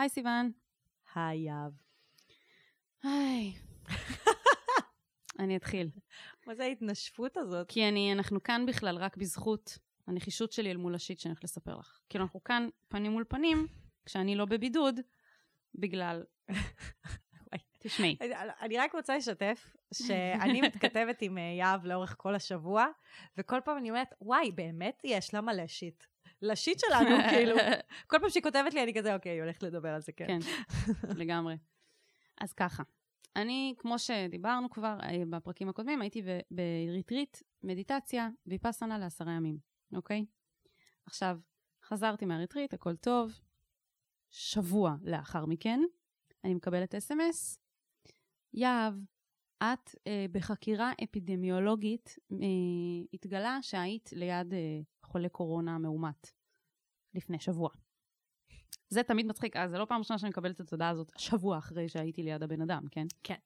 היי סיוון. היי יהב. היי. אני אתחיל. מה זה ההתנשפות הזאת? כי אני, אנחנו כאן בכלל רק בזכות הנחישות שלי אל מול השיט שאני הולכת לספר לך. כאילו, אנחנו כאן פנים מול פנים, כשאני לא בבידוד, בגלל... תשמעי. אני רק רוצה לשתף שאני מתכתבת עם אה, יהב לאורך כל השבוע, וכל פעם אני אומרת, וואי, באמת יש לה מלא שיט. לשיט שלנו, כאילו. כל פעם שהיא כותבת לי, אני כזה, אוקיי, היא הולכת לדבר על זה, כן. כן, לגמרי. אז ככה, אני, כמו שדיברנו כבר אה, בפרקים הקודמים, הייתי בריטריט, מדיטציה, ויפאסנה לעשרה ימים, אוקיי? עכשיו, חזרתי מהריטריט, הכל טוב. שבוע לאחר מכן, אני מקבלת אס.אם.אס, יהב, את אה, בחקירה אפידמיולוגית אה, התגלה שהיית ליד אה, חולה קורונה מאומת לפני שבוע. זה תמיד מצחיק, אז זה לא פעם ראשונה שאני מקבלת את התודעה הזאת שבוע אחרי שהייתי ליד הבן אדם, כן? כן.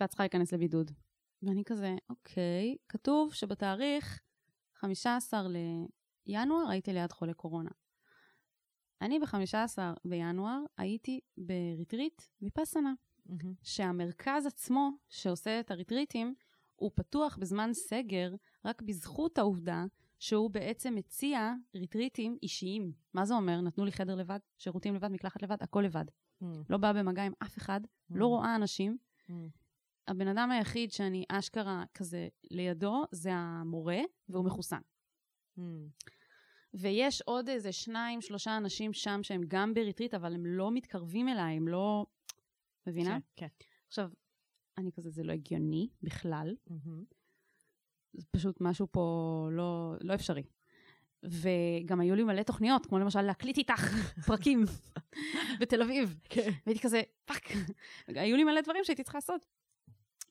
ואת צריכה להיכנס לבידוד. ואני כזה, אוקיי, כתוב שבתאריך 15 לינואר הייתי ליד חולה קורונה. אני ב-15 בינואר הייתי בריטריט ויפאסנה, mm-hmm. שהמרכז עצמו שעושה את הריטריטים, הוא פתוח בזמן סגר רק בזכות העובדה שהוא בעצם מציע ריטריטים אישיים. מה זה אומר? נתנו לי חדר לבד, שירותים לבד, מקלחת לבד, הכל לבד. Mm. לא באה במגע עם אף אחד, mm. לא רואה אנשים. Mm. הבן אדם היחיד שאני אשכרה כזה לידו זה המורה, והוא מחוסן. Mm. ויש עוד איזה שניים, שלושה אנשים שם שהם גם בריטריט, אבל הם לא מתקרבים אליי, הם לא... מבינה? כן, כן. עכשיו, אני כזה, זה לא הגיוני בכלל. Mm-hmm. זה פשוט משהו פה לא, לא אפשרי. וגם היו לי מלא תוכניות, כמו למשל להקליט איתך פרקים בתל אביב. כן. והייתי כזה, fuck. היו לי מלא דברים שהייתי צריכה לעשות.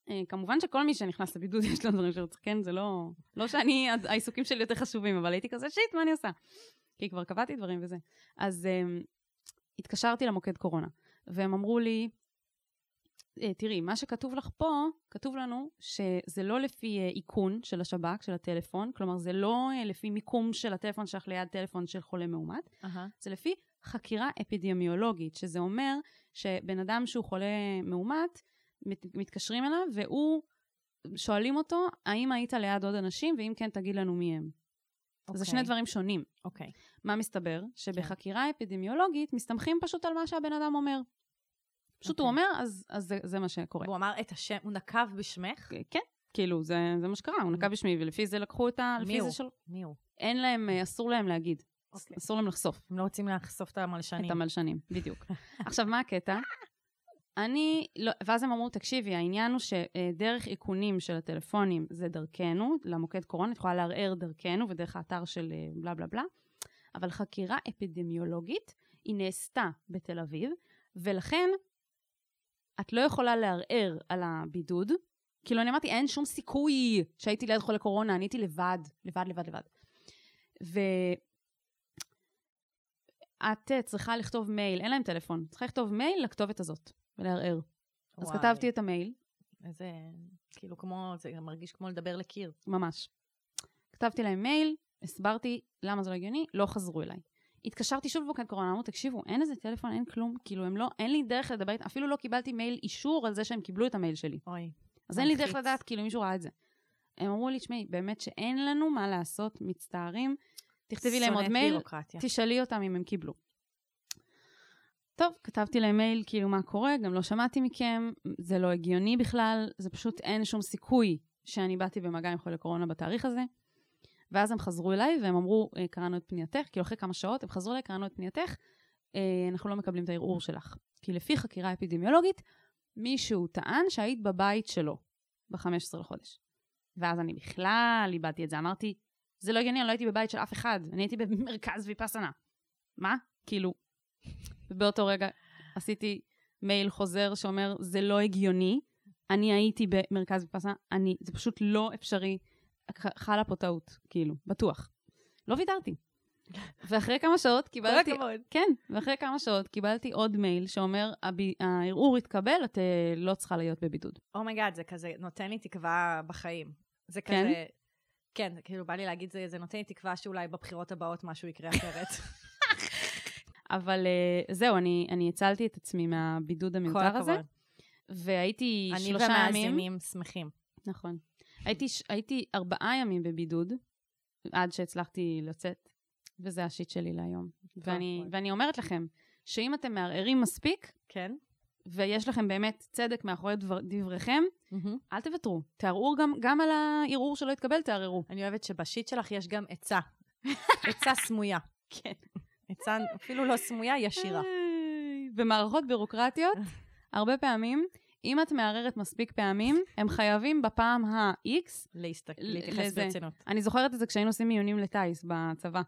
אה, כמובן שכל מי שנכנס לבידוד יש לו דברים שרוצה, כן? זה לא... לא שאני, העיסוקים שלי יותר חשובים, אבל הייתי כזה, shit, מה אני עושה? כי כבר קבעתי דברים וזה. אז um, התקשרתי למוקד קורונה, והם אמרו לי, תראי, מה שכתוב לך פה, כתוב לנו שזה לא לפי אה, איכון של השב"כ, של הטלפון, כלומר זה לא אה, לפי מיקום של הטלפון שלך ליד טלפון של חולה מאומת, uh-huh. זה לפי חקירה אפידמיולוגית, שזה אומר שבן אדם שהוא חולה מאומת, מת, מתקשרים אליו והוא, שואלים אותו, האם היית ליד עוד אנשים, ואם כן, תגיד לנו מי הם. Okay. זה שני אוקיי. דברים שונים. אוקיי. Okay. מה מסתבר? שבחקירה כן. אפידמיולוגית מסתמכים פשוט על מה שהבן אדם אומר. פשוט okay. הוא אוקיי. אומר, אז, אז זה, זה מה שקורה. הוא אמר את השם, הוא נקב בשמך? כן, כאילו, זה, זה מה שקרה, הוא נקב בשמי, ולפי זה לקחו את ה... מי הוא? של... מי הוא? אין להם, אה, אסור להם להגיד. Okay. אוקיי. אסור להם לחשוף. הם לא רוצים לחשוף את המלשנים. את המלשנים, בדיוק. עכשיו, מה הקטע? אני, לא, ואז הם אמרו, תקשיבי, העניין הוא שדרך איכונים של הטלפונים זה דרכנו, למוקד קורונה, את יכולה לערער דרכנו ודרך האתר של אה, בלה בלה בלה, אבל חקירה אפידמיולוגית, היא נעשתה בתל אביב, ולכן את לא יכולה לערער על הבידוד. כאילו, אני אמרתי, אין שום סיכוי שהייתי ליד חולה קורונה, אני הייתי לבד, לבד, לבד, לבד. ואת צריכה לכתוב מייל, אין להם טלפון, צריכה לכתוב מייל לכתובת הזאת ולערער. וואי. אז כתבתי את המייל. איזה, כאילו כמו, זה מרגיש כמו לדבר לקיר. ממש. כתבתי להם מייל, הסברתי למה זה לא הגיוני, לא חזרו אליי. התקשרתי שוב במוקד קורונה, אמרו, תקשיבו, אין איזה טלפון, אין כלום, כאילו, הם לא, אין לי דרך לדבר איתם, אפילו לא קיבלתי מייל אישור על זה שהם קיבלו את המייל שלי. אוי. אז אין לי דרך לדעת, כאילו, מישהו ראה את זה. הם אמרו לי, תשמעי, באמת שאין לנו מה לעשות, מצטערים, תכתבי להם עוד מייל, בירוקרטיה. תשאלי אותם אם הם קיבלו. טוב, כתבתי להם מייל, כאילו, מה קורה, גם לא שמעתי מכם, זה לא הגיוני בכלל, זה פשוט אין שום סיכוי שאני באתי במגע עם חולי קורונה בתאריך הזה. ואז הם חזרו אליי והם אמרו, אה, קראנו את פנייתך, כאילו אחרי כמה שעות, הם חזרו אליי, קראנו את פנייתך, אה, אנחנו לא מקבלים את הערעור שלך. כי לפי חקירה אפידמיולוגית, מישהו טען שהיית בבית שלו ב-15 לחודש. ואז אני בכלל איבדתי את זה, אמרתי, זה לא הגיוני, אני לא הייתי בבית של אף אחד, אני הייתי במרכז ויפאסנה. מה? כאילו, ובאותו רגע עשיתי מייל חוזר שאומר, זה לא הגיוני, אני הייתי במרכז ויפאסנה, אני, זה פשוט לא אפשרי. חלה פה טעות, כאילו, בטוח. לא ויתרתי. ואחרי כמה שעות קיבלתי... כל הכבוד. כן, ואחרי כמה שעות קיבלתי עוד מייל שאומר, הערעור התקבל, את אה, לא צריכה להיות בבידוד. oh my god, oh זה כזה נותן לי תקווה בחיים. זה כן? כזה... כן, כאילו בא לי להגיד, זה, זה נותן לי תקווה שאולי בבחירות הבאות משהו יקרה אחרת. אבל uh, זהו, אני, אני הצלתי את עצמי מהבידוד המיותר הזה. והייתי שלושה ימים... אני ומאזינים שמחים. נכון. הייתי, הייתי ארבעה ימים בבידוד, עד שהצלחתי לצאת, וזה השיט שלי להיום. ואני, ואני אומרת לכם, שאם אתם מערערים מספיק, כן. ויש לכם באמת צדק מאחורי דבר, דבריכם, mm-hmm. אל תוותרו. תערערו גם, גם על הערעור שלא התקבל, תערערו. אני אוהבת שבשיט שלך יש גם עצה. עצה סמויה. כן. עצה אפילו לא סמויה, ישירה. במערכות בירוקרטיות, הרבה פעמים, אם את מערערת מספיק פעמים, הם חייבים בפעם ה-X... להתייחס ברצינות. אני זוכרת את זה כשהיינו עושים מיונים לטיס בצבא.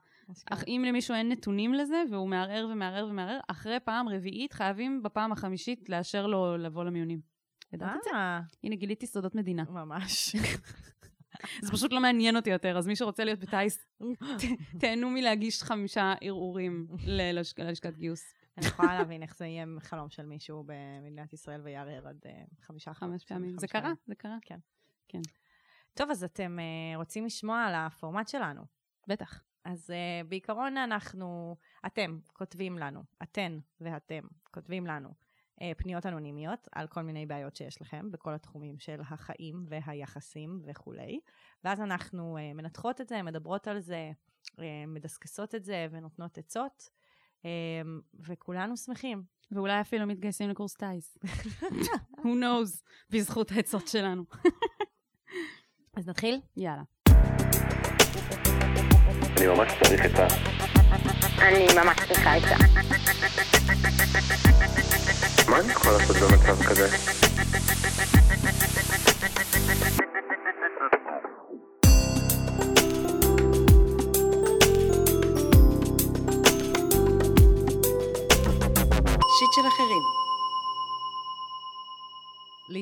אך אם למישהו אין נתונים לזה, והוא מערער ומערער ומערער, אחרי פעם רביעית חייבים בפעם החמישית לאשר לו לבוא למיונים. ידעת את זה? אה. הנה, גיליתי סודות מדינה. ממש. זה פשוט לא מעניין אותי יותר, אז מי שרוצה להיות בטיס, תהנו מלהגיש חמישה ערעורים ללשכת גיוס. אני יכולה להבין איך זה יהיה חלום של מישהו במדינת ישראל ויערער עד אה, חמישה חמש פעמים. זה קרה, זה קרה. כן. כן. טוב, אז אתם uh, רוצים לשמוע על הפורמט שלנו. בטח. אז uh, בעיקרון אנחנו, אתם כותבים לנו, אתן ואתם כותבים לנו uh, פניות אנונימיות על כל מיני בעיות שיש לכם בכל התחומים של החיים והיחסים וכולי, ואז אנחנו uh, מנתחות את זה, מדברות על זה, uh, מדסקסות את זה ונותנות עצות. אמ, וכולנו שמחים. ואולי אפילו מתגייסים לקורס טיס. Who knows, בזכות העצות שלנו. אז נתחיל? יאללה. אני ממש צריך עצה. אני ממש צריכה עצה. מה אני יכול לעשות במצב כזה?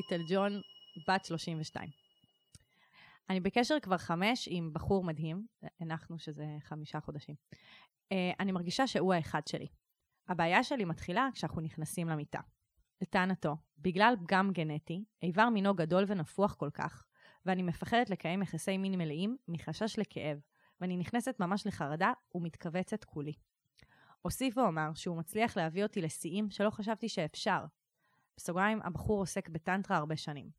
ליטל ג'ון, בת 32. אני בקשר כבר חמש עם בחור מדהים, הנחנו שזה חמישה חודשים. Uh, אני מרגישה שהוא האחד שלי. הבעיה שלי מתחילה כשאנחנו נכנסים למיטה. לטענתו, בגלל פגם גנטי, איבר מינו גדול ונפוח כל כך, ואני מפחדת לקיים יחסי מין מלאים מחשש לכאב, ואני נכנסת ממש לחרדה ומתכווצת כולי. אוסיף ואומר שהוא מצליח להביא אותי לשיאים שלא חשבתי שאפשר. בסוגריים, הבחור עוסק בטנטרה הרבה שנים.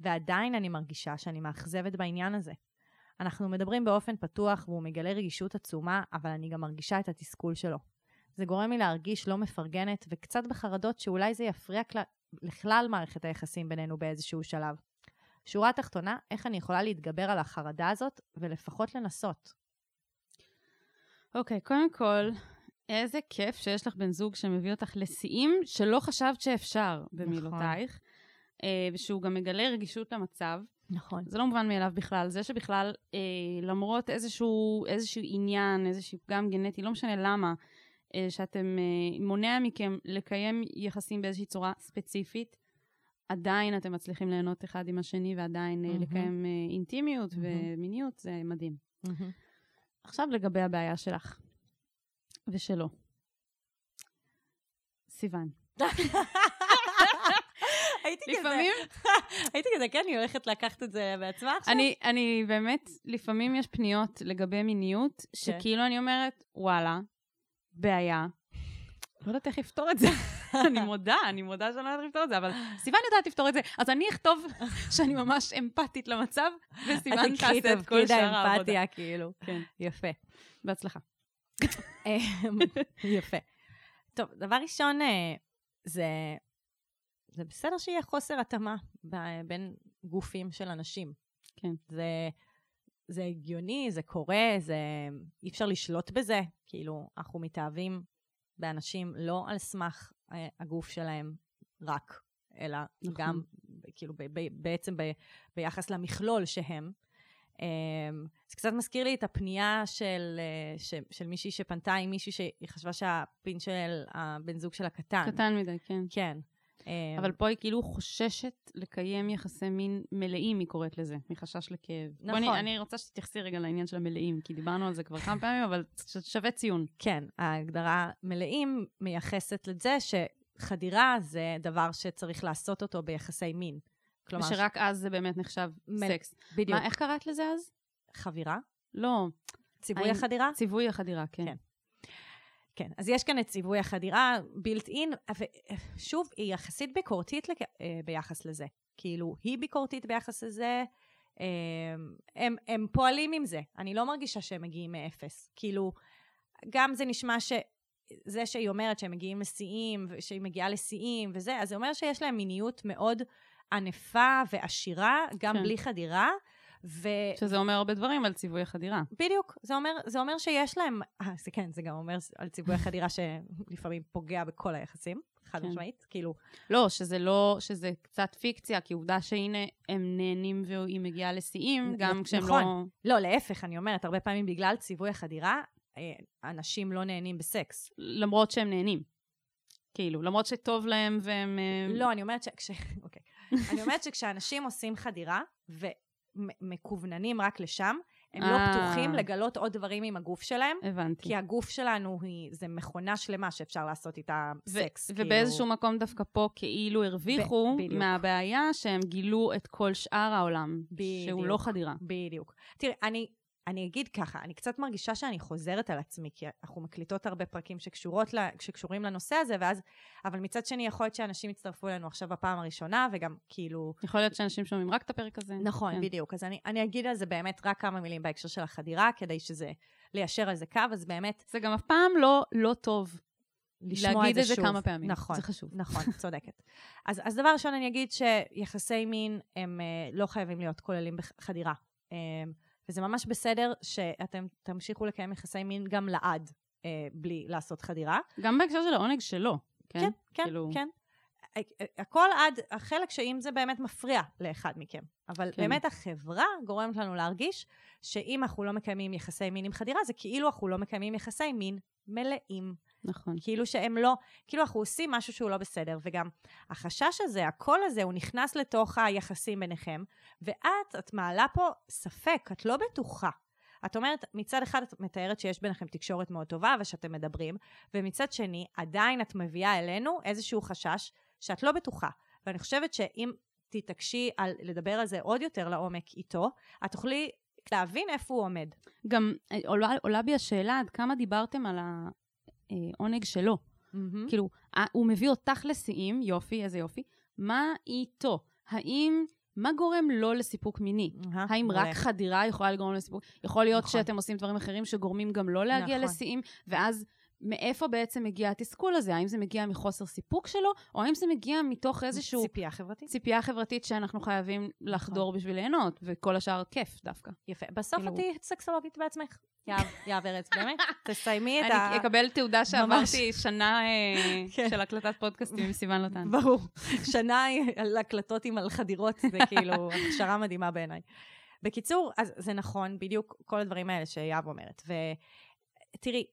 ועדיין אני מרגישה שאני מאכזבת בעניין הזה. אנחנו מדברים באופן פתוח והוא מגלה רגישות עצומה, אבל אני גם מרגישה את התסכול שלו. זה גורם לי להרגיש לא מפרגנת וקצת בחרדות שאולי זה יפריע כל... לכלל מערכת היחסים בינינו באיזשהו שלב. שורה תחתונה, איך אני יכולה להתגבר על החרדה הזאת ולפחות לנסות? אוקיי, okay, קודם כל, איזה כיף שיש לך בן זוג שמביא אותך לשיאים שלא חשבת שאפשר, במילותייך. נכון. אה, ושהוא גם מגלה רגישות למצב. נכון. זה לא מובן מאליו בכלל. זה שבכלל, אה, למרות איזשהו, איזשהו עניין, איזשהו פגם גנטי, לא משנה למה, אה, שאתם, אה, מונע מכם לקיים יחסים באיזושהי צורה ספציפית, עדיין אתם מצליחים ליהנות אחד עם השני ועדיין mm-hmm. לקיים אה, אינטימיות mm-hmm. ומיניות, זה מדהים. Mm-hmm. עכשיו לגבי הבעיה שלך. ושלו. סיוון. הייתי כזה, לפעמים, הייתי כזה, כן, אני הולכת לקחת את זה בעצמה עכשיו. אני, אני באמת, לפעמים יש פניות לגבי מיניות, כן. שכאילו אני אומרת, וואלה, בעיה. לא יודעת איך לפתור את זה. אני מודה, אני מודה שאני לא יודעת לפתור את זה, אבל סיוון יודעת לפתור את זה. אז אני אכתוב שאני ממש אמפתית למצב, וסיוון תעשה את כל שאר העבודה. האמפתיה, כאילו. כן. יפה. בהצלחה. אמ, יפה. טוב, דבר ראשון, אה, זה, זה בסדר שיהיה חוסר התאמה בין גופים של אנשים. כן. זה, זה הגיוני, זה קורה, זה... אי אפשר לשלוט בזה. כאילו, אנחנו מתאהבים באנשים לא על סמך אה, הגוף שלהם רק, אלא נכון. גם, כאילו, ב, ב, בעצם ב, ביחס למכלול שהם. אמ, זה קצת מזכיר לי את הפנייה של, אה, של, של מישהי שפנתה עם מישהי שהיא חשבה שהפין של הבן זוג שלה קטן. קטן מדי, כן. כן. אמ, אבל פה היא כאילו חוששת לקיים יחסי מין מלאים, היא קוראת לזה, מחשש לכאב. נכון. אני, אני רוצה שתתייחסי רגע לעניין של המלאים, כי דיברנו על זה כבר כמה פעמים, אבל שווה ציון. כן, ההגדרה מלאים מייחסת לזה שחדירה זה דבר שצריך לעשות אותו ביחסי מין. כלומר... ושרק. אז זה באמת נחשב מ... סקס. בדיוק. מה, איך קראת לזה אז? חבירה? לא. ציווי החדירה? ציווי החדירה, כן. כן. כן, אז יש כאן את ציווי החדירה, בילט אין, ושוב, היא יחסית ביקורתית לק... אה, ביחס לזה. כאילו, היא ביקורתית ביחס לזה, אה, הם, הם פועלים עם זה. אני לא מרגישה שהם מגיעים מאפס. כאילו, גם זה נשמע ש... זה שהיא אומרת שהם מגיעים לשיאים, שהיא מגיעה לשיאים וזה, אז זה אומר שיש להם מיניות מאוד ענפה ועשירה, גם כן. בלי חדירה. ו... שזה אומר הרבה דברים על ציווי החדירה. בדיוק, זה אומר, זה אומר שיש להם, אה, זה כן, זה גם אומר על ציווי החדירה שלפעמים פוגע בכל היחסים, חד כן. משמעית, כאילו... לא, שזה לא, שזה קצת פיקציה, כי עובדה שהנה, הם נהנים והיא מגיעה לשיאים, גם כשהם נכון. לא... נכון, לא, להפך, אני אומרת, הרבה פעמים בגלל ציווי החדירה, אה, אנשים לא נהנים בסקס. למרות שהם נהנים. כאילו, למרות שטוב להם והם... אה, לא, אני אומרת ש... כש... אוקיי. אני אומרת שכשאנשים עושים חדירה, ומקווננים רק לשם, הם לא אה. פתוחים לגלות עוד דברים עם הגוף שלהם. הבנתי. כי הגוף שלנו היא, זה מכונה שלמה שאפשר לעשות איתה סקס. כאילו... ובאיזשהו מקום דווקא פה כאילו הרוויחו מהבעיה שהם גילו את כל שאר העולם. בדיוק. שהוא לא חדירה. בדיוק. תראי, אני אני אגיד ככה, אני קצת מרגישה שאני חוזרת על עצמי, כי אנחנו מקליטות הרבה פרקים שקשורות לה, שקשורים לנושא הזה, ואז, אבל מצד שני, יכול להיות שאנשים יצטרפו אלינו עכשיו בפעם הראשונה, וגם כאילו... יכול להיות שאנשים שומעים רק את הפרק הזה. נכון, כן. בדיוק. אז אני, אני אגיד על זה באמת רק כמה מילים בהקשר של החדירה, כדי שזה, ליישר על זה קו, אז באמת... זה גם אף פעם לא, לא טוב. להגיד את זה כמה פעמים. נכון. זה חשוב. נכון, צודקת. אז, אז דבר ראשון, אני אגיד שיחסי מין הם אה, לא חייבים להיות כוללים בחדירה. אה, וזה ממש בסדר שאתם תמשיכו לקיים יחסי מין גם לעד, אה, בלי לעשות חדירה. גם בהקשר של העונג שלו. כן, כן, כן. כאילו... כן. הכל עד החלק שאם זה באמת מפריע לאחד מכם. אבל כן. באמת החברה גורמת לנו להרגיש שאם אנחנו לא מקיימים יחסי מין עם חדירה, זה כאילו אנחנו לא מקיימים יחסי מין מלאים. נכון. כאילו שהם לא, כאילו אנחנו עושים משהו שהוא לא בסדר, וגם החשש הזה, הקול הזה, הוא נכנס לתוך היחסים ביניכם, ואת, את מעלה פה ספק, את לא בטוחה. את אומרת, מצד אחד את מתארת שיש ביניכם תקשורת מאוד טובה ושאתם מדברים, ומצד שני, עדיין את מביאה אלינו איזשהו חשש שאת לא בטוחה. ואני חושבת שאם תתעקשי על לדבר על זה עוד יותר לעומק איתו, את תוכלי להבין איפה הוא עומד. גם אה, עולה, עולה בי השאלה עד כמה דיברתם על העונג שלו. Mm-hmm. כאילו, הוא מביא אותך לשיאים, יופי, איזה יופי. מה איתו? האם... מה גורם לו לסיפוק מיני? Mm-hmm. האם רק חדירה יכולה לגרום לסיפוק? יכול להיות נכון. שאתם עושים דברים אחרים שגורמים גם לא להגיע נכון. לשיאים, ואז מאיפה בעצם מגיע התסכול הזה? האם זה מגיע מחוסר סיפוק שלו, או האם זה מגיע מתוך איזשהו... ציפייה חברתית. ציפייה חברתית שאנחנו חייבים נכון. לחדור בשביל ליהנות, וכל השאר כיף דווקא. יפה. בסוף כאילו... את תהיי סקסולוגית בעצמך. יהב, ארץ, באמת. תסיימי את ה... אני אקבל תעודה שעברתי שנה אה, כן. של הקלטת פודקאסטים עם סיוון לוטן. ברור. שנה על הקלטות עם על חדירות, זה כאילו הכשרה מדהימה בעיניי. בקיצור, אז זה נכון, בדיוק כל הדברים האלה שיהב אומרת. ותראי,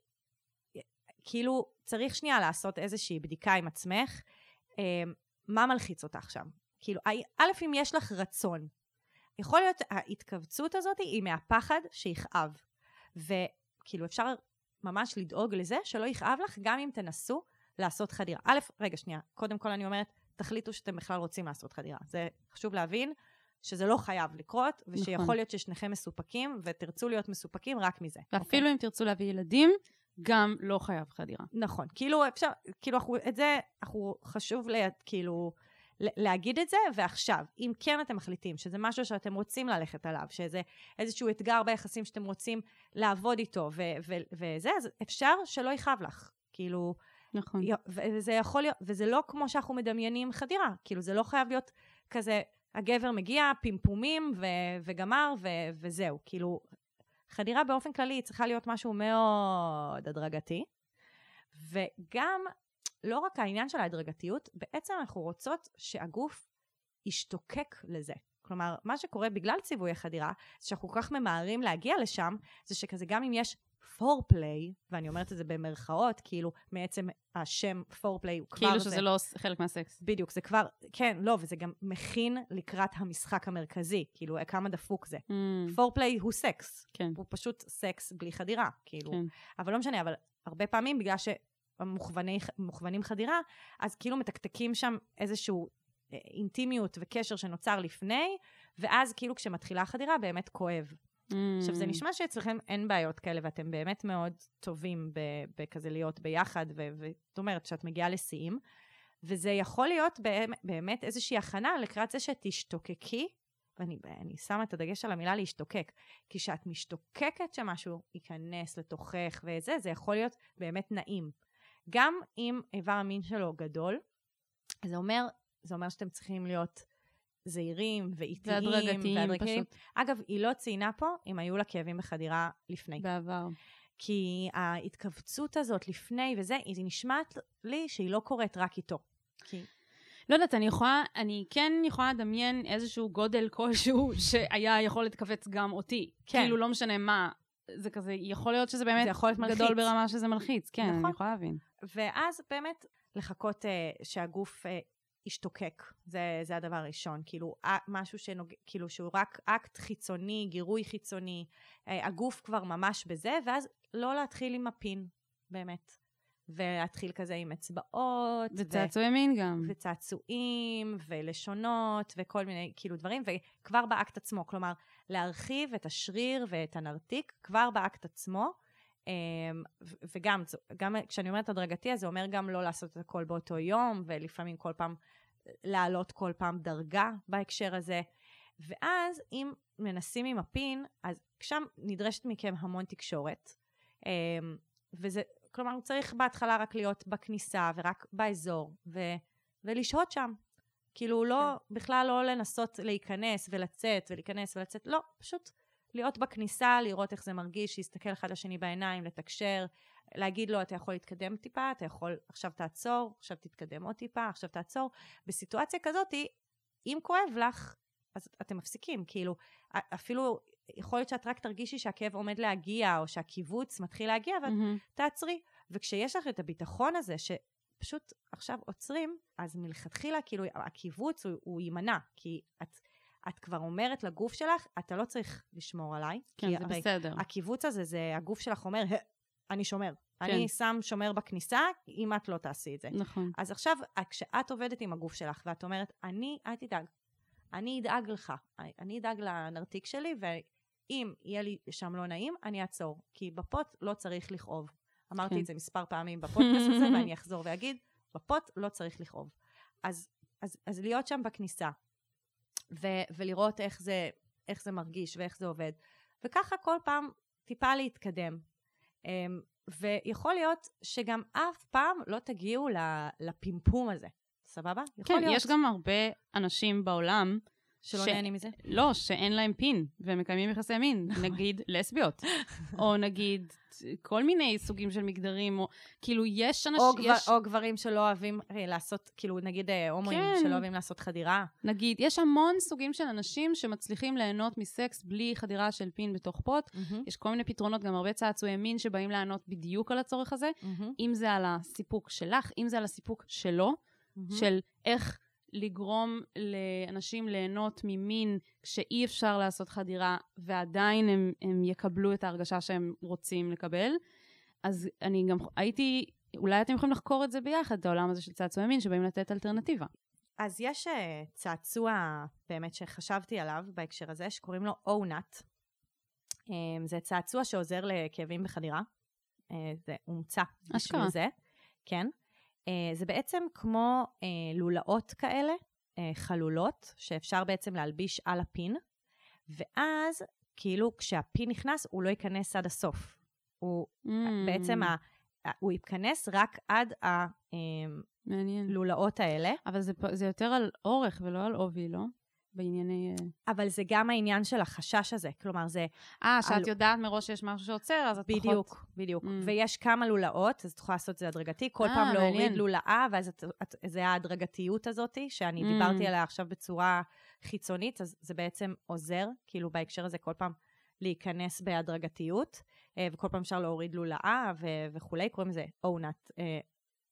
כאילו, צריך שנייה לעשות איזושהי בדיקה עם עצמך, אה, מה מלחיץ אותך שם? כאילו, א', אם יש לך רצון, יכול להיות ההתכווצות הזאת היא מהפחד שיכאב. וכאילו, אפשר ממש לדאוג לזה שלא יכאב לך, גם אם תנסו לעשות חדירה. א', רגע, שנייה, קודם כל אני אומרת, תחליטו שאתם בכלל רוצים לעשות חדירה. זה חשוב להבין שזה לא חייב לקרות, ושיכול נכון. להיות ששניכם מסופקים, ותרצו להיות מסופקים רק מזה. ואפילו okay. אוקיי? אם תרצו להביא ילדים, גם לא חייב חדירה. נכון. כאילו, אפשר, כאילו, אנחנו, את זה, אנחנו, חשוב ל... כאילו, להגיד את זה, ועכשיו, אם כן אתם מחליטים שזה משהו שאתם רוצים ללכת עליו, שזה איזשהו אתגר ביחסים שאתם רוצים לעבוד איתו, ו- ו- וזה, אז אפשר שלא יכאב לך. כאילו... נכון. וזה יכול להיות, וזה לא כמו שאנחנו מדמיינים חדירה. כאילו, זה לא חייב להיות כזה, הגבר מגיע, פימפומים, ו- וגמר, ו- וזהו. כאילו, חדירה באופן כללי צריכה להיות משהו מאוד הדרגתי, וגם, לא רק העניין של ההדרגתיות, בעצם אנחנו רוצות שהגוף ישתוקק לזה. כלומר, מה שקורה בגלל ציווי החדירה, זה שאנחנו כל כך ממהרים להגיע לשם, זה שכזה גם אם יש foreplay, ואני אומרת את זה במרכאות, כאילו מעצם השם foreplay הוא כבר... כאילו שזה זה, לא חלק מהסקס. בדיוק, זה כבר, כן, לא, וזה גם מכין לקראת המשחק המרכזי, כאילו כמה דפוק זה. foreplay mm. הוא סקס. כן. הוא פשוט סקס בלי חדירה, כאילו. כן. אבל לא משנה, אבל הרבה פעמים בגלל שמוכוונים חדירה, אז כאילו מתקתקים שם איזשהו אה, אינטימיות וקשר שנוצר לפני, ואז כאילו כשמתחילה חדירה באמת כואב. Mm. עכשיו, זה נשמע שאצלכם אין בעיות כאלה, ואתם באמת מאוד טובים בכזה להיות ביחד, וזאת אומרת, שאת מגיעה לשיאים, וזה יכול להיות באמת איזושהי הכנה לקראת זה שתשתוקקי, ואני שמה את הדגש על המילה להשתוקק, כי כשאת משתוקקת שמשהו ייכנס לתוכך וזה, זה יכול להיות באמת נעים. גם אם איבר המין שלו גדול, זה אומר, זה אומר שאתם צריכים להיות זהירים ואיטיים. והדרגתיים פשוט. אגב, היא לא ציינה פה אם היו לה כאבים בחדירה לפני. בעבר. כי ההתכווצות הזאת לפני וזה, היא נשמעת לי שהיא לא קורית רק איתו. כי... לא יודעת, אני יכולה, אני כן יכולה לדמיין איזשהו גודל כלשהו שהיה יכול להתכווץ גם אותי. כן. כאילו, לא משנה מה, זה כזה, יכול להיות שזה באמת יכול להיות מלחיץ. גדול ברמה שזה מלחיץ, כן, נכון. אני יכולה להבין. ואז באמת לחכות uh, שהגוף uh, ישתוקק, זה, זה הדבר הראשון. כאילו, משהו שנוג... כאילו שהוא רק אקט חיצוני, גירוי חיצוני, uh, הגוף כבר ממש בזה, ואז לא להתחיל עם הפין, באמת. ולהתחיל כזה עם אצבעות. וצעצועי ו... מין גם. וצעצועים, ולשונות, וכל מיני כאילו דברים, וכבר באקט עצמו, כלומר, להרחיב את השריר ואת הנרתיק כבר באקט עצמו. אמ, וגם, גם כשאני אומרת הדרגתי, אז זה אומר גם לא לעשות את הכל באותו יום, ולפעמים כל פעם, לעלות כל פעם דרגה בהקשר הזה. ואז אם מנסים עם הפין, אז שם נדרשת מכם המון תקשורת. אמ, וזה, כלומר, צריך בהתחלה רק להיות בכניסה ורק באזור, ו, ולשהות שם. כאילו, לא, כן. בכלל לא לנסות להיכנס ולצאת ולהיכנס ולצאת, לא, פשוט להיות בכניסה, לראות איך זה מרגיש, להסתכל אחד לשני בעיניים, לתקשר, להגיד לו, אתה יכול להתקדם טיפה, אתה יכול, עכשיו תעצור, עכשיו תתקדם עוד טיפה, עכשיו תעצור. בסיטואציה כזאת, אם כואב לך, אז אתם מפסיקים, כאילו, אפילו יכול להיות שאת רק תרגישי שהכאב עומד להגיע, או שהקיבוץ מתחיל להגיע, ואת mm-hmm. תעצרי. וכשיש לך את הביטחון הזה, שפשוט עכשיו עוצרים, אז מלכתחילה, כאילו, הקיבוץ הוא, הוא יימנע, כי את... את כבר אומרת לגוף שלך, אתה לא צריך לשמור עליי. כן, זה בסדר. הקיבוץ הזה, זה הגוף שלך אומר, אני שומר. כן. אני שם שומר בכניסה, אם את לא תעשי את זה. נכון. אז עכשיו, כשאת עובדת עם הגוף שלך, ואת אומרת, אני, אל תדאג, אני אדאג לך, אני אדאג לנרתיק שלי, ואם יהיה לי שם לא נעים, אני אעצור. כי בפוט לא צריך לכאוב. אמרתי כן. את זה מספר פעמים בפודקאסט הזה, ואני אחזור ואגיד, בפוט לא צריך לכאוב. אז, אז, אז להיות שם בכניסה, ו- ולראות איך זה, איך זה מרגיש ואיך זה עובד. וככה כל פעם טיפה להתקדם. Um, ויכול להיות שגם אף פעם לא תגיעו לפימפום הזה, סבבה? כן, להיות. יש גם הרבה אנשים בעולם שלא ש... נהנים מזה? לא, שאין להם פין ומקיימים יחסי מין, נגיד לסביות, או נגיד כל מיני סוגים של מגדרים, או כאילו יש אנשים... או, גבר, יש... או גברים שלא אוהבים אה, לעשות, כאילו נגיד אה, הומואים כן. שלא אוהבים לעשות חדירה. נגיד, יש המון סוגים של אנשים שמצליחים ליהנות מסקס בלי חדירה של פין בתוך פוט. Mm-hmm. יש כל מיני פתרונות, גם הרבה צעצועי מין שבאים לענות בדיוק על הצורך הזה, mm-hmm. אם זה על הסיפוק שלך, אם זה על הסיפוק שלו, mm-hmm. של איך... לגרום לאנשים ליהנות ממין כשאי אפשר לעשות חדירה ועדיין הם, הם יקבלו את ההרגשה שהם רוצים לקבל. אז אני גם הייתי, אולי אתם יכולים לחקור את זה ביחד, את העולם הזה של צעצועי מין שבאים לתת אלטרנטיבה. אז יש uh, צעצוע באמת שחשבתי עליו בהקשר הזה, שקוראים לו אונאט. Um, זה צעצוע שעוזר לכאבים בחדירה. Uh, זה הומצא בשביל זה. כן. Uh, זה בעצם כמו uh, לולאות כאלה, uh, חלולות, שאפשר בעצם להלביש על הפין, ואז כאילו כשהפין נכנס הוא לא ייכנס עד הסוף. הוא mm. בעצם, ה, הוא ייכנס רק עד הלולאות האלה. אבל זה, זה יותר על אורך ולא על עובי, לא? בענייני... אה, אבל זה גם העניין של החשש הזה, כלומר זה... אה, שאת על... יודעת מראש שיש משהו שעוצר, אז את בדיוק, פחות... בדיוק, בדיוק. Mm. ויש כמה לולאות, אז את יכולה לעשות את זה הדרגתי, כל 아, פעם מעניין. להוריד לולאה, ואז את, את, זה ההדרגתיות הזאת, שאני mm. דיברתי עליה עכשיו בצורה חיצונית, אז זה בעצם עוזר, כאילו בהקשר הזה כל פעם להיכנס בהדרגתיות, אה, וכל פעם אפשר להוריד לולאה ו- וכולי, קוראים לזה ONAT, אה,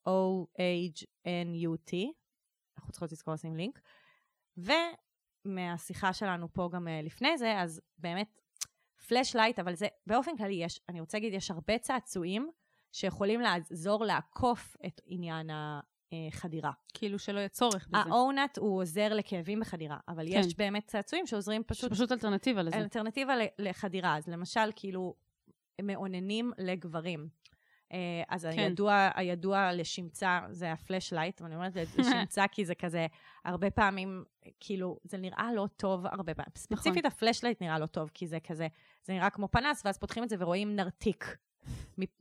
O-H-N-U-T, אנחנו צריכות לזכור לשים לינק. מהשיחה שלנו פה גם אה, לפני זה, אז באמת, פלאשלייט, אבל זה, באופן כללי יש, אני רוצה להגיד, יש הרבה צעצועים שיכולים לעזור לעקוף את עניין אה, חדירה. כאילו שלא יהיה צורך בזה. ה Ohnut הוא עוזר לכאבים בחדירה, אבל כן. יש באמת צעצועים שעוזרים פשוט... פשוט אלטרנטיבה לזה. אלטרנטיבה לחדירה. אז למשל, כאילו, מאוננים לגברים. אה, אז כן. הידוע, הידוע לשמצה זה ה Fleshlight, ואני אומרת לשמצה כי זה כזה, הרבה פעמים, כאילו, זה נראה לא טוב הרבה פעמים. נכון. ספציפית ה Fleshlight נראה לא טוב, כי זה כזה, זה נראה כמו פנס, ואז פותחים את זה ורואים נרתיק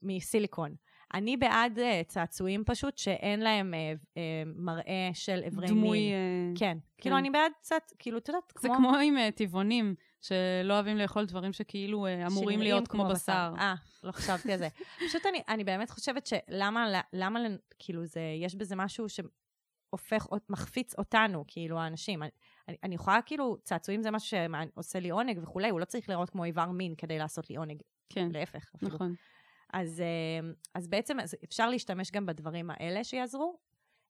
מסיליקון. אני בעד אה, צעצועים פשוט, שאין להם אה, אה, מראה של איברי מין. דמוי... אה, כן. כאילו, אני בעד קצת, כאילו, את יודעת, זה כמו... כמו עם אה, טבעונים, שלא אוהבים לאכול דברים שכאילו אה, אמורים להיות כמו בשר. אה, לא חשבתי על זה. פשוט אני, אני באמת חושבת שלמה, למה, כאילו, זה, יש בזה משהו שהופך, מחפיץ אותנו, כאילו, האנשים. אני, אני, יכולה, כאילו, צעצועים זה משהו שעושה לי עונג וכולי, הוא לא צריך לראות כמו איבר מין כדי לעשות לי עונג. כן, להפך, אפילו. נכון. אז, אה, אז בעצם אז אפשר להשתמש גם בדברים האלה שיעזרו.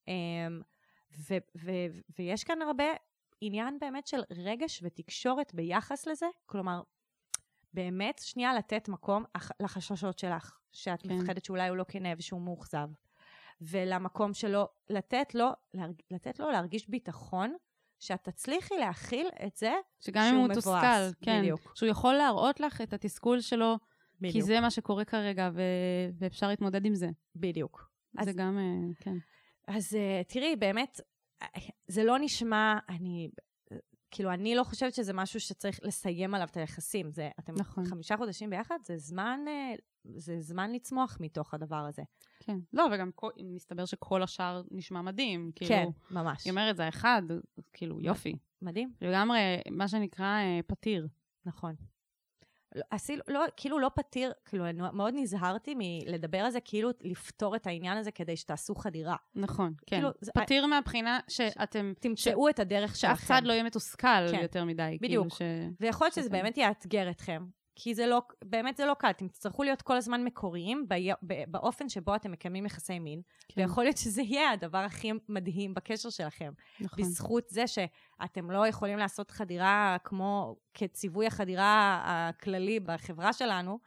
אה, ו, ו, ויש כאן הרבה עניין באמת של רגש ותקשורת ביחס לזה. כלומר, באמת, שנייה לתת מקום לחששות שלך, שאת כן. מפחדת שאולי הוא לא כנה ושהוא מאוכזב. ולמקום שלו, לתת לו, להרג, לתת לו להרגיש ביטחון, שאת תצליחי להכיל את זה שגם אם הוא מבואס. מתוסכל, כן. בדיוק. שהוא יכול להראות לך את התסכול שלו, בדיוק. כי זה מה שקורה כרגע, ו- ואפשר להתמודד עם זה. בדיוק. זה אז- גם, אה, כן. אז uh, תראי, באמת, אה, זה לא נשמע, אני, כאילו, אני לא חושבת שזה משהו שצריך לסיים עליו את היחסים. זה, אתם נכון. חמישה חודשים ביחד, זה זמן, uh, זה זמן לצמוח מתוך הדבר הזה. כן. לא, וגם כל- מסתבר שכל השאר נשמע מדהים. כאילו, כן, ממש. היא אומרת, זה האחד, כאילו, יופי. מדהים, לגמרי, מה שנקרא אה, פתיר. נכון. עשי, לא, כאילו לא פתיר, כאילו, אני מאוד נזהרתי מלדבר על זה, כאילו לפתור את העניין הזה כדי שתעשו חדירה. נכון, כן. כאילו, זה- פתיר מהבחינה שאתם... תמצאו את הדרך שלכם. שאף צד לא יהיה מתוסכל כן. יותר מדי. בדיוק. כאילו ש... ויכול להיות שזה. באמת יאתגר אתכם, כי זה לא, באמת זה לא קל. אתם תצטרכו להיות כל הזמן מקוריים באופן שבו אתם מקיימים יחסי מין, כן. ויכול להיות שזה יהיה הדבר הכי מדהים בקשר שלכם. נכון. בזכות זה שאתם לא יכולים לעשות חדירה כמו כציווי החדירה הכללי בחברה שלנו,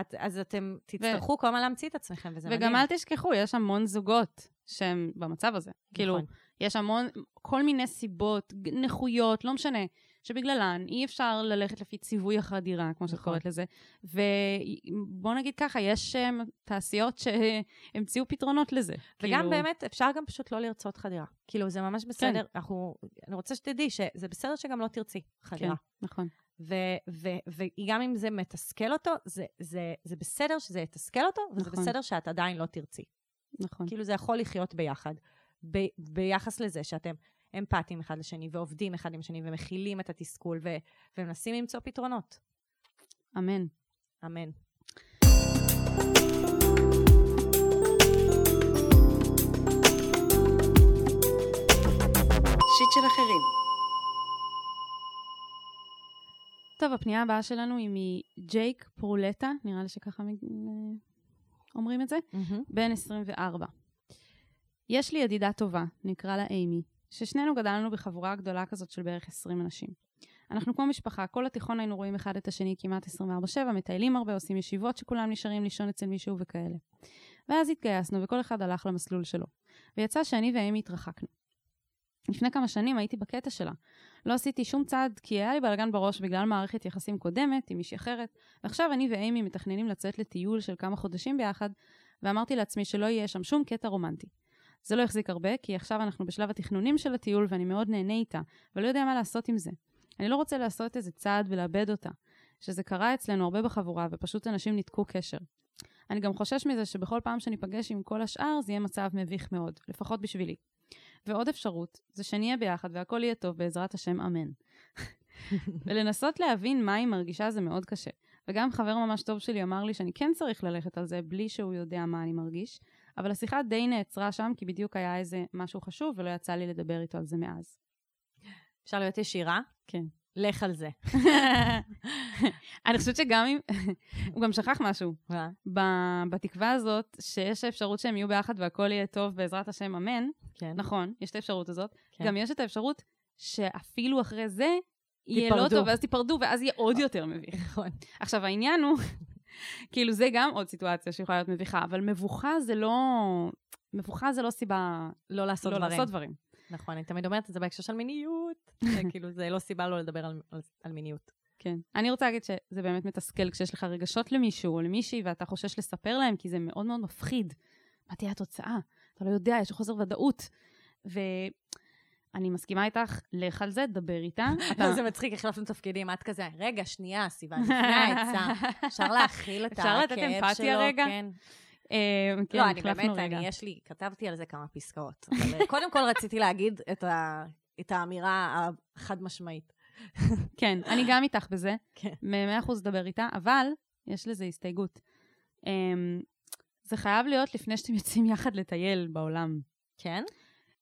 את, אז אתם תצטרכו כל הזמן להמציא את עצמכם, וזה מדהים. וגם אל תשכחו, יש המון זוגות שהם במצב הזה. כאילו, נכון. יש המון, כל מיני סיבות, נכויות, לא משנה, שבגללן אי אפשר ללכת לפי ציווי החדירה, כמו שאת נכון. קוראת לזה. ובוא נגיד ככה, יש um, תעשיות שהמציאו פתרונות לזה. וגם כאילו, באמת, אפשר גם פשוט לא לרצות חדירה. כאילו, זה ממש בסדר. אנחנו, אני רוצה שתדעי שזה בסדר שגם לא תרצי כן, חדירה. נכון. וגם אם זה מתסכל אותו, זה, זה, זה בסדר שזה יתסכל אותו, וזה נכון. בסדר שאת עדיין לא תרצי. נכון. כאילו זה יכול לחיות ביחד, ב, ביחס לזה שאתם אמפתיים אחד לשני, ועובדים אחד עם השני, ומכילים את התסכול, ו, ומנסים למצוא פתרונות. אמן. אמן. שיט של אחרים. טוב, הפנייה הבאה שלנו היא מג'ייק פרולטה, נראה לי שככה מ- אה, אומרים את זה, בן 24. יש לי ידידה טובה, נקרא לה אימי, ששנינו גדלנו בחבורה גדולה כזאת של בערך 20 אנשים. אנחנו כמו משפחה, כל התיכון היינו רואים אחד את השני כמעט 24/7, מטיילים הרבה, עושים ישיבות שכולם נשארים לישון אצל מישהו וכאלה. ואז התגייסנו וכל אחד הלך למסלול שלו. ויצא שאני ואימי התרחקנו. לפני כמה שנים הייתי בקטע שלה. לא עשיתי שום צעד כי היה לי בלאגן בראש בגלל מערכת יחסים קודמת עם מישהי אחרת, ועכשיו אני ואימי מתכננים לצאת לטיול של כמה חודשים ביחד, ואמרתי לעצמי שלא יהיה שם שום קטע רומנטי. זה לא יחזיק הרבה, כי עכשיו אנחנו בשלב התכנונים של הטיול ואני מאוד נהנה איתה, ולא יודע מה לעשות עם זה. אני לא רוצה לעשות איזה צעד ולאבד אותה, שזה קרה אצלנו הרבה בחבורה, ופשוט אנשים ניתקו קשר. אני גם חושש מזה שבכל פעם שניפגש עם כל השאר, זה יהיה מצב מביך מאוד, לפחות בשבילי. ועוד אפשרות, זה שנהיה ביחד והכל יהיה טוב בעזרת השם, אמן. ולנסות להבין מה היא מרגישה זה מאוד קשה. וגם חבר ממש טוב שלי אמר לי שאני כן צריך ללכת על זה בלי שהוא יודע מה אני מרגיש, אבל השיחה די נעצרה שם, כי בדיוק היה איזה משהו חשוב ולא יצא לי לדבר איתו על זה מאז. אפשר להיות ישירה? כן. לך על זה. אני חושבת שגם אם... הוא גם שכח משהו. מה? בתקווה הזאת, שיש האפשרות שהם יהיו ביחד והכל יהיה טוב בעזרת השם, אמן. כן. נכון, יש את האפשרות הזאת. כן. גם יש את האפשרות שאפילו אחרי זה, יהיה לא. טוב, ואז תיפרדו, ואז יהיה עוד יותר מביך. נכון. עכשיו, העניין הוא, כאילו, זה גם עוד סיטואציה שיכולה להיות מביכה, אבל מבוכה זה לא... מבוכה זה לא סיבה לא לעשות לא דברים. לעשות דברים. נכון, אני תמיד אומרת את זה בהקשר של מיניות. כאילו, זה לא סיבה לא לדבר על, על, על מיניות. כן. אני רוצה להגיד שזה באמת מתסכל כשיש לך רגשות למישהו או למישהי ואתה חושש לספר להם, כי זה מאוד מאוד מפחיד. מה תהיה התוצאה? אתה לא יודע, יש חוסר ודאות. ואני מסכימה איתך, לך על זה, דבר איתה. אתה... זה מצחיק, החלפנו תפקידים, את כזה, רגע, שנייה, סיוון, לפני העצה, אפשר להכיל את אפשר לתת הכאב אמפתיה שלו, רגע? כן. אה, כן, לא, אני החלפנו באמת. אני, יש לי, כתבתי על זה כמה פסקאות. אבל קודם כל רציתי להגיד את, האמירה החד-משמעית. כן, אני גם איתך בזה. כן. מאה אחוז דבר איתה, אבל יש לזה הסתייגות. אמ, זה חייב להיות לפני שאתם יוצאים יחד לטייל בעולם. כן?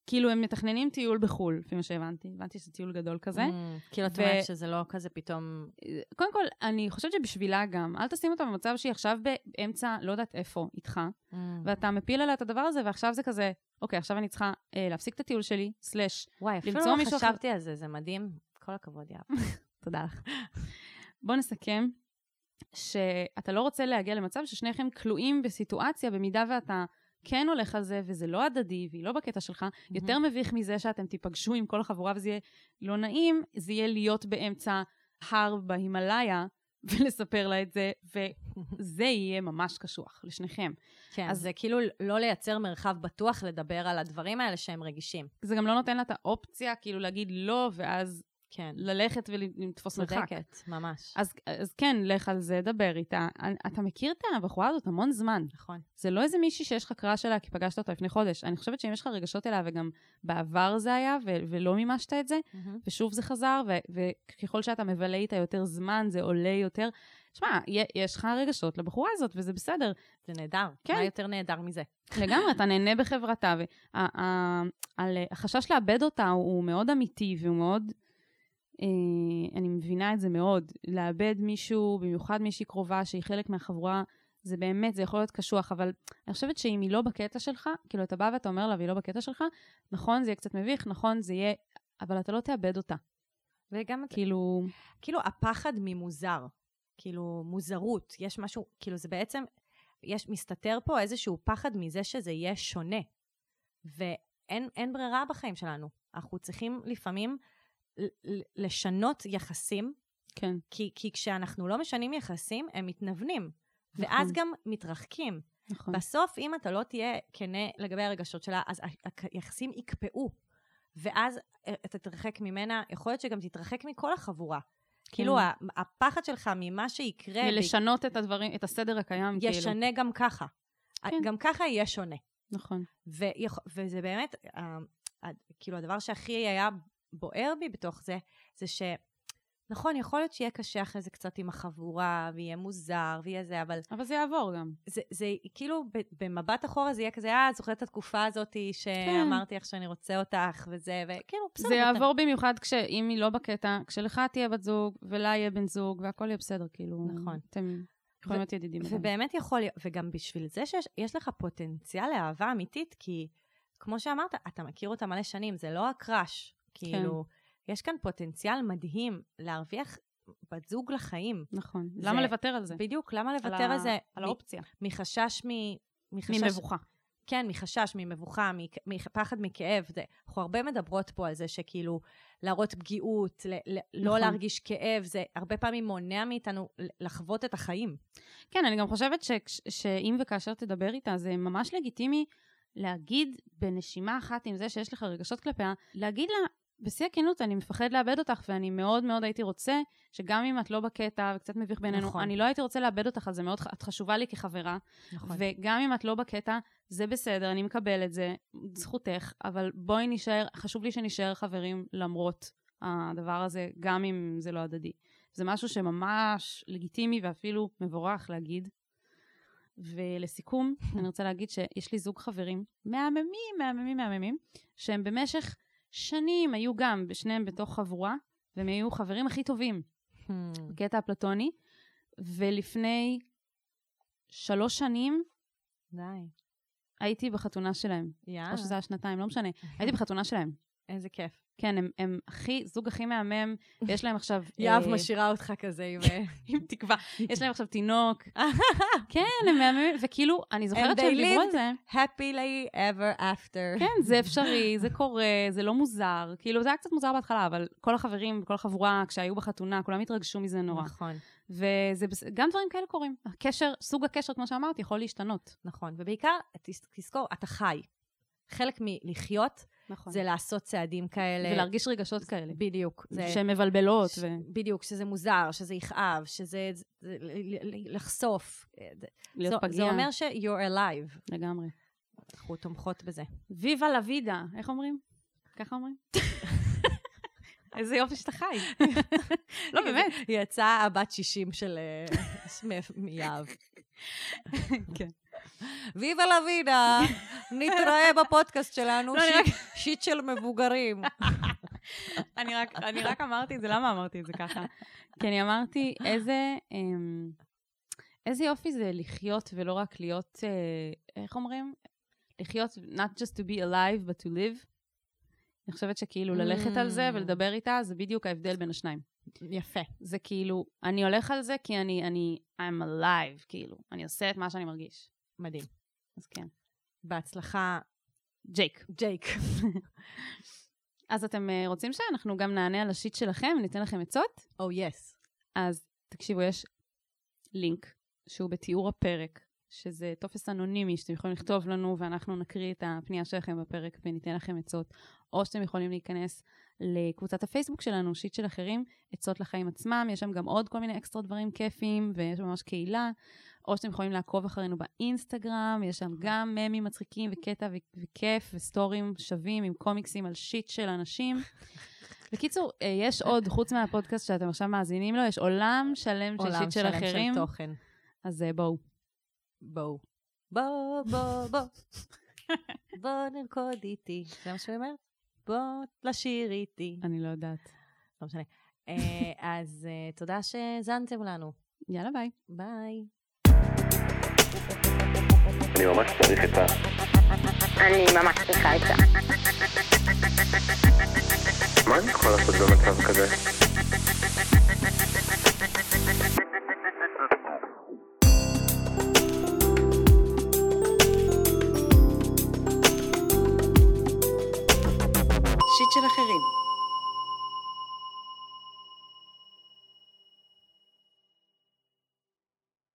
כאילו, הם מתכננים טיול בחו"ל, לפי מה שהבנתי. הבנתי שזה טיול גדול כזה. Mm, כאילו, את אומרת שזה לא כזה פתאום... קודם כל, אני חושבת שבשבילה גם, אל תשים אותה במצב שהיא עכשיו באמצע, לא יודעת איפה, איתך, Mm. ואתה מפיל עליה את הדבר הזה, ועכשיו זה כזה, אוקיי, עכשיו אני צריכה אה, להפסיק את הטיול שלי, סלאש, וואי, אפילו למצוא לא מישהו חשבתי על זה, זה מדהים. כל הכבוד, יאב. תודה לך. בואו נסכם שאתה לא רוצה להגיע למצב ששניכם כלואים בסיטואציה, במידה ואתה כן הולך על זה, וזה לא הדדי, והיא לא בקטע שלך, יותר מביך מזה שאתם תיפגשו עם כל החבורה וזה יהיה לא נעים, זה יהיה להיות באמצע הר בהימאליה, ולספר לה את זה, וזה יהיה ממש קשוח לשניכם. כן, אז זה כאילו לא לייצר מרחב בטוח לדבר על הדברים האלה שהם רגישים. זה גם לא נותן לה את האופציה, כאילו להגיד לא, ואז כן. ללכת ולתפוס מרחק. צודקת, ממש. אז, אז כן, לך על זה, דבר איתה. אתה מכיר את הבחורה הזאת המון זמן. נכון. זה לא איזה מישהי שיש לך קראש עליה כי פגשת אותה לפני חודש. אני חושבת שאם יש לך רגשות אליה, וגם בעבר זה היה, ו- ולא מימשת את זה, ושוב זה חזר, ו- וככל שאתה מבלה איתה יותר זמן, זה עולה יותר. שמע, יש לך רגשות לבחורה הזאת, וזה בסדר. זה נהדר. כן. מה יותר נהדר מזה? לגמרי, אתה נהנה בחברתה, והחשש לאבד אותה הוא מאוד אמיתי, והוא מאוד... אה, אני מבינה את זה מאוד. לאבד מישהו, במיוחד מישהי קרובה שהיא חלק מהחבורה, זה באמת, זה יכול להיות קשוח, אבל אני חושבת שאם היא לא בקטע שלך, כאילו אתה בא ואתה אומר לה והיא לא בקטע שלך, נכון, זה יהיה קצת מביך, נכון, זה יהיה, אבל אתה לא תאבד אותה. וגם, כאילו, כאילו, הפחד ממוזר. כאילו, מוזרות. יש משהו, כאילו, זה בעצם, יש, מסתתר פה איזשהו פחד מזה שזה יהיה שונה. ואין אין ברירה בחיים שלנו. אנחנו צריכים לפעמים לשנות יחסים, כן, כי, כי כשאנחנו לא משנים יחסים, הם מתנוונים. נכון. ואז גם מתרחקים. נכון. בסוף, אם אתה לא תהיה כנה לגבי הרגשות שלה, אז היחסים יקפאו. ואז אה, אתה תתרחק ממנה, יכול להיות שגם תתרחק מכל החבורה. כאילו, ה- הפחד שלך ממה שיקרה, ולשנות את הדברים, את הסדר הקיים, כאילו. ישנה גם ככה. כן. גם ככה יהיה שונה. נכון. ויכ... וזה באמת, אה, כאילו, הדבר שהכי היה בוער בי בתוך זה, זה ש... נכון, יכול להיות שיהיה קשה אחרי זה קצת עם החבורה, ויהיה מוזר, ויהיה זה, אבל אבל זה יעבור גם. זה, זה כאילו, במבט אחורה זה יהיה כזה, אה, את זוכרת את התקופה הזאת שאמרתי לך שאני רוצה אותך, וזה, וכאילו, בסדר. זה אתה- יעבור במיוחד כשאם היא לא בקטע, כשלך תהיה בת זוג, ולה יהיה בן זוג, והכל יהיה בסדר, כאילו. נכון. אתם יכולים להיות ידידים. ובאמת יכול להיות, וגם בשביל זה שיש יש לך פוטנציאל לאהבה אמיתית, כי כמו שאמרת, אתה מכיר אותה מלא שנים, זה לא הקראש. כאילו, יש כאן פוטנציאל מדהים להרוויח בת זוג לחיים. נכון. זה- למה לוותר על זה? בדיוק, למה על לוותר ה- על זה? על מ- האופציה. מחשש מ... מחשש... ממבוכה. כן, מחשש, ממבוכה, מפחד מכאב. זה, אנחנו הרבה מדברות פה על זה שכאילו, להראות פגיעות, ל- ל- לא נכון. להרגיש כאב, זה הרבה פעמים מונע מאיתנו לחוות את החיים. כן, אני גם חושבת ש- שאם וכאשר תדבר איתה, זה ממש לגיטימי להגיד בנשימה אחת עם זה שיש לך רגשות כלפיה, להגיד לה, בשיא הכנות, אני מפחד לאבד אותך, ואני מאוד מאוד הייתי רוצה, שגם אם את לא בקטע וקצת מביך בינינו, נכון. אני לא הייתי רוצה לאבד אותך, אז זה מאוד, את חשובה לי כחברה, נכון. וגם אם את לא בקטע, זה בסדר, אני מקבל את זה, זכותך, אבל בואי נישאר, חשוב לי שנישאר חברים למרות הדבר הזה, גם אם זה לא הדדי. זה משהו שממש לגיטימי ואפילו מבורך להגיד. ולסיכום, אני רוצה להגיד שיש לי זוג חברים מהממים, מהממים, מהממים, שהם במשך שנים היו גם, שניהם בתוך חבורה, והם היו חברים הכי טובים. Hmm, בקטע אפלטוני, ולפני שלוש שנים די. הייתי בחתונה שלהם. יאללה. או שזה היה שנתיים, לא משנה. הייתי בחתונה שלהם. איזה כיף. כן, הם, הם הכי, זוג הכי מהמם, ויש להם עכשיו... יהב אה, משאירה אותך כזה עם... עם תקווה. יש להם עכשיו תינוק. כן, הם מהממים, וכאילו, אני זוכרת And שהם they דיברו על lived זה. happily ever after. כן, זה אפשרי, זה קורה, זה לא מוזר. כאילו, זה היה קצת מוזר בהתחלה, אבל כל החברים, כל החבורה, כשהיו בחתונה, כולם התרגשו מזה נורא. נכון, וזה בס- גם דברים כאלה קורים. הקשר, סוג הקשר, כמו שאמרת, יכול להשתנות. נכון. ובעיקר, תז- תזכור, אתה חי. חלק מלחיות נכון. זה לעשות צעדים כאלה. ולהרגיש רגשות כאלה. בדיוק. זה- שהן מבלבלות. ש- ו... בדיוק, שזה מוזר, שזה יכאב, שזה זה- לחשוף. זה- להיות זה- פגיע. זה אומר ש-you're alive. לגמרי. אנחנו תומכות בזה. ויבה לה וידה, איך אומרים? ככה אומרים? איזה יופי שאתה חי. לא, באמת. היא יצאה הבת 60 של אה, מיהב. כן. ויבה לה וידה, נתראה בפודקאסט שלנו, לא, שיט- של מבוגרים. אני רק, אני רק אמרתי את זה, למה אמרתי את זה ככה? כי אני אמרתי, איזה, אמ, איזה יופי זה לחיות ולא רק להיות, אה, איך אומרים? לחיות, not just to be alive, but to live. אני חושבת שכאילו ללכת על זה Mm. ולדבר איתה, זה בדיוק ההבדל בין השניים. יפה. זה כאילו, אני הולך על זה כי אני, אני, I'm alive, כאילו. אני עושה את מה שאני מרגיש. מדהים. אז כן. בהצלחה, ג'ייק. ג'ייק. אז אתם אה, רוצים שאנחנו גם נענה על ה shit שלכם, ניתן לכם עצות? oh yes. אז תקשיבו, יש לינק שהוא בתיאור הפרק, שזה טופס אנונימי שאתם יכולים לכתוב לנו ואנחנו נקריא את הפנייה שלכם בפרק וניתן לכם עצות, או שאתם יכולים להיכנס לקבוצת הפייסבוק שלנו, shit של אחרים, עצות לחיים עצמם, יש שם גם עוד כל מיני אקסטרה דברים כיפיים ויש ממש קהילה, או שאתם יכולים לעקוב אחרינו באינסטגרם, יש שם גם ממים מצחיקים וקטע ו- וכיף וסטורים שווים עם קומיקסים על שיט של אנשים. בקיצור, אה, יש עוד, חוץ מהפודקאסט שאתם עכשיו מאזינים לו, יש עולם שלם של עולם שיט של שלם אחרים. של תוכן. אז אה, בואו. בואו. בוא, בוא, בוא. בוא נרקוד איתי. זה מה שהוא אומר? בוא לשיר איתי. אני לא יודעת. לא משנה. אה, אז אה, תודה שהאזנתם לנו. יאללה, ביי. ביי. אני ממש צריך את ה... אני ממש צריכה עצה. מה אני יכול לעשות במצב כזה?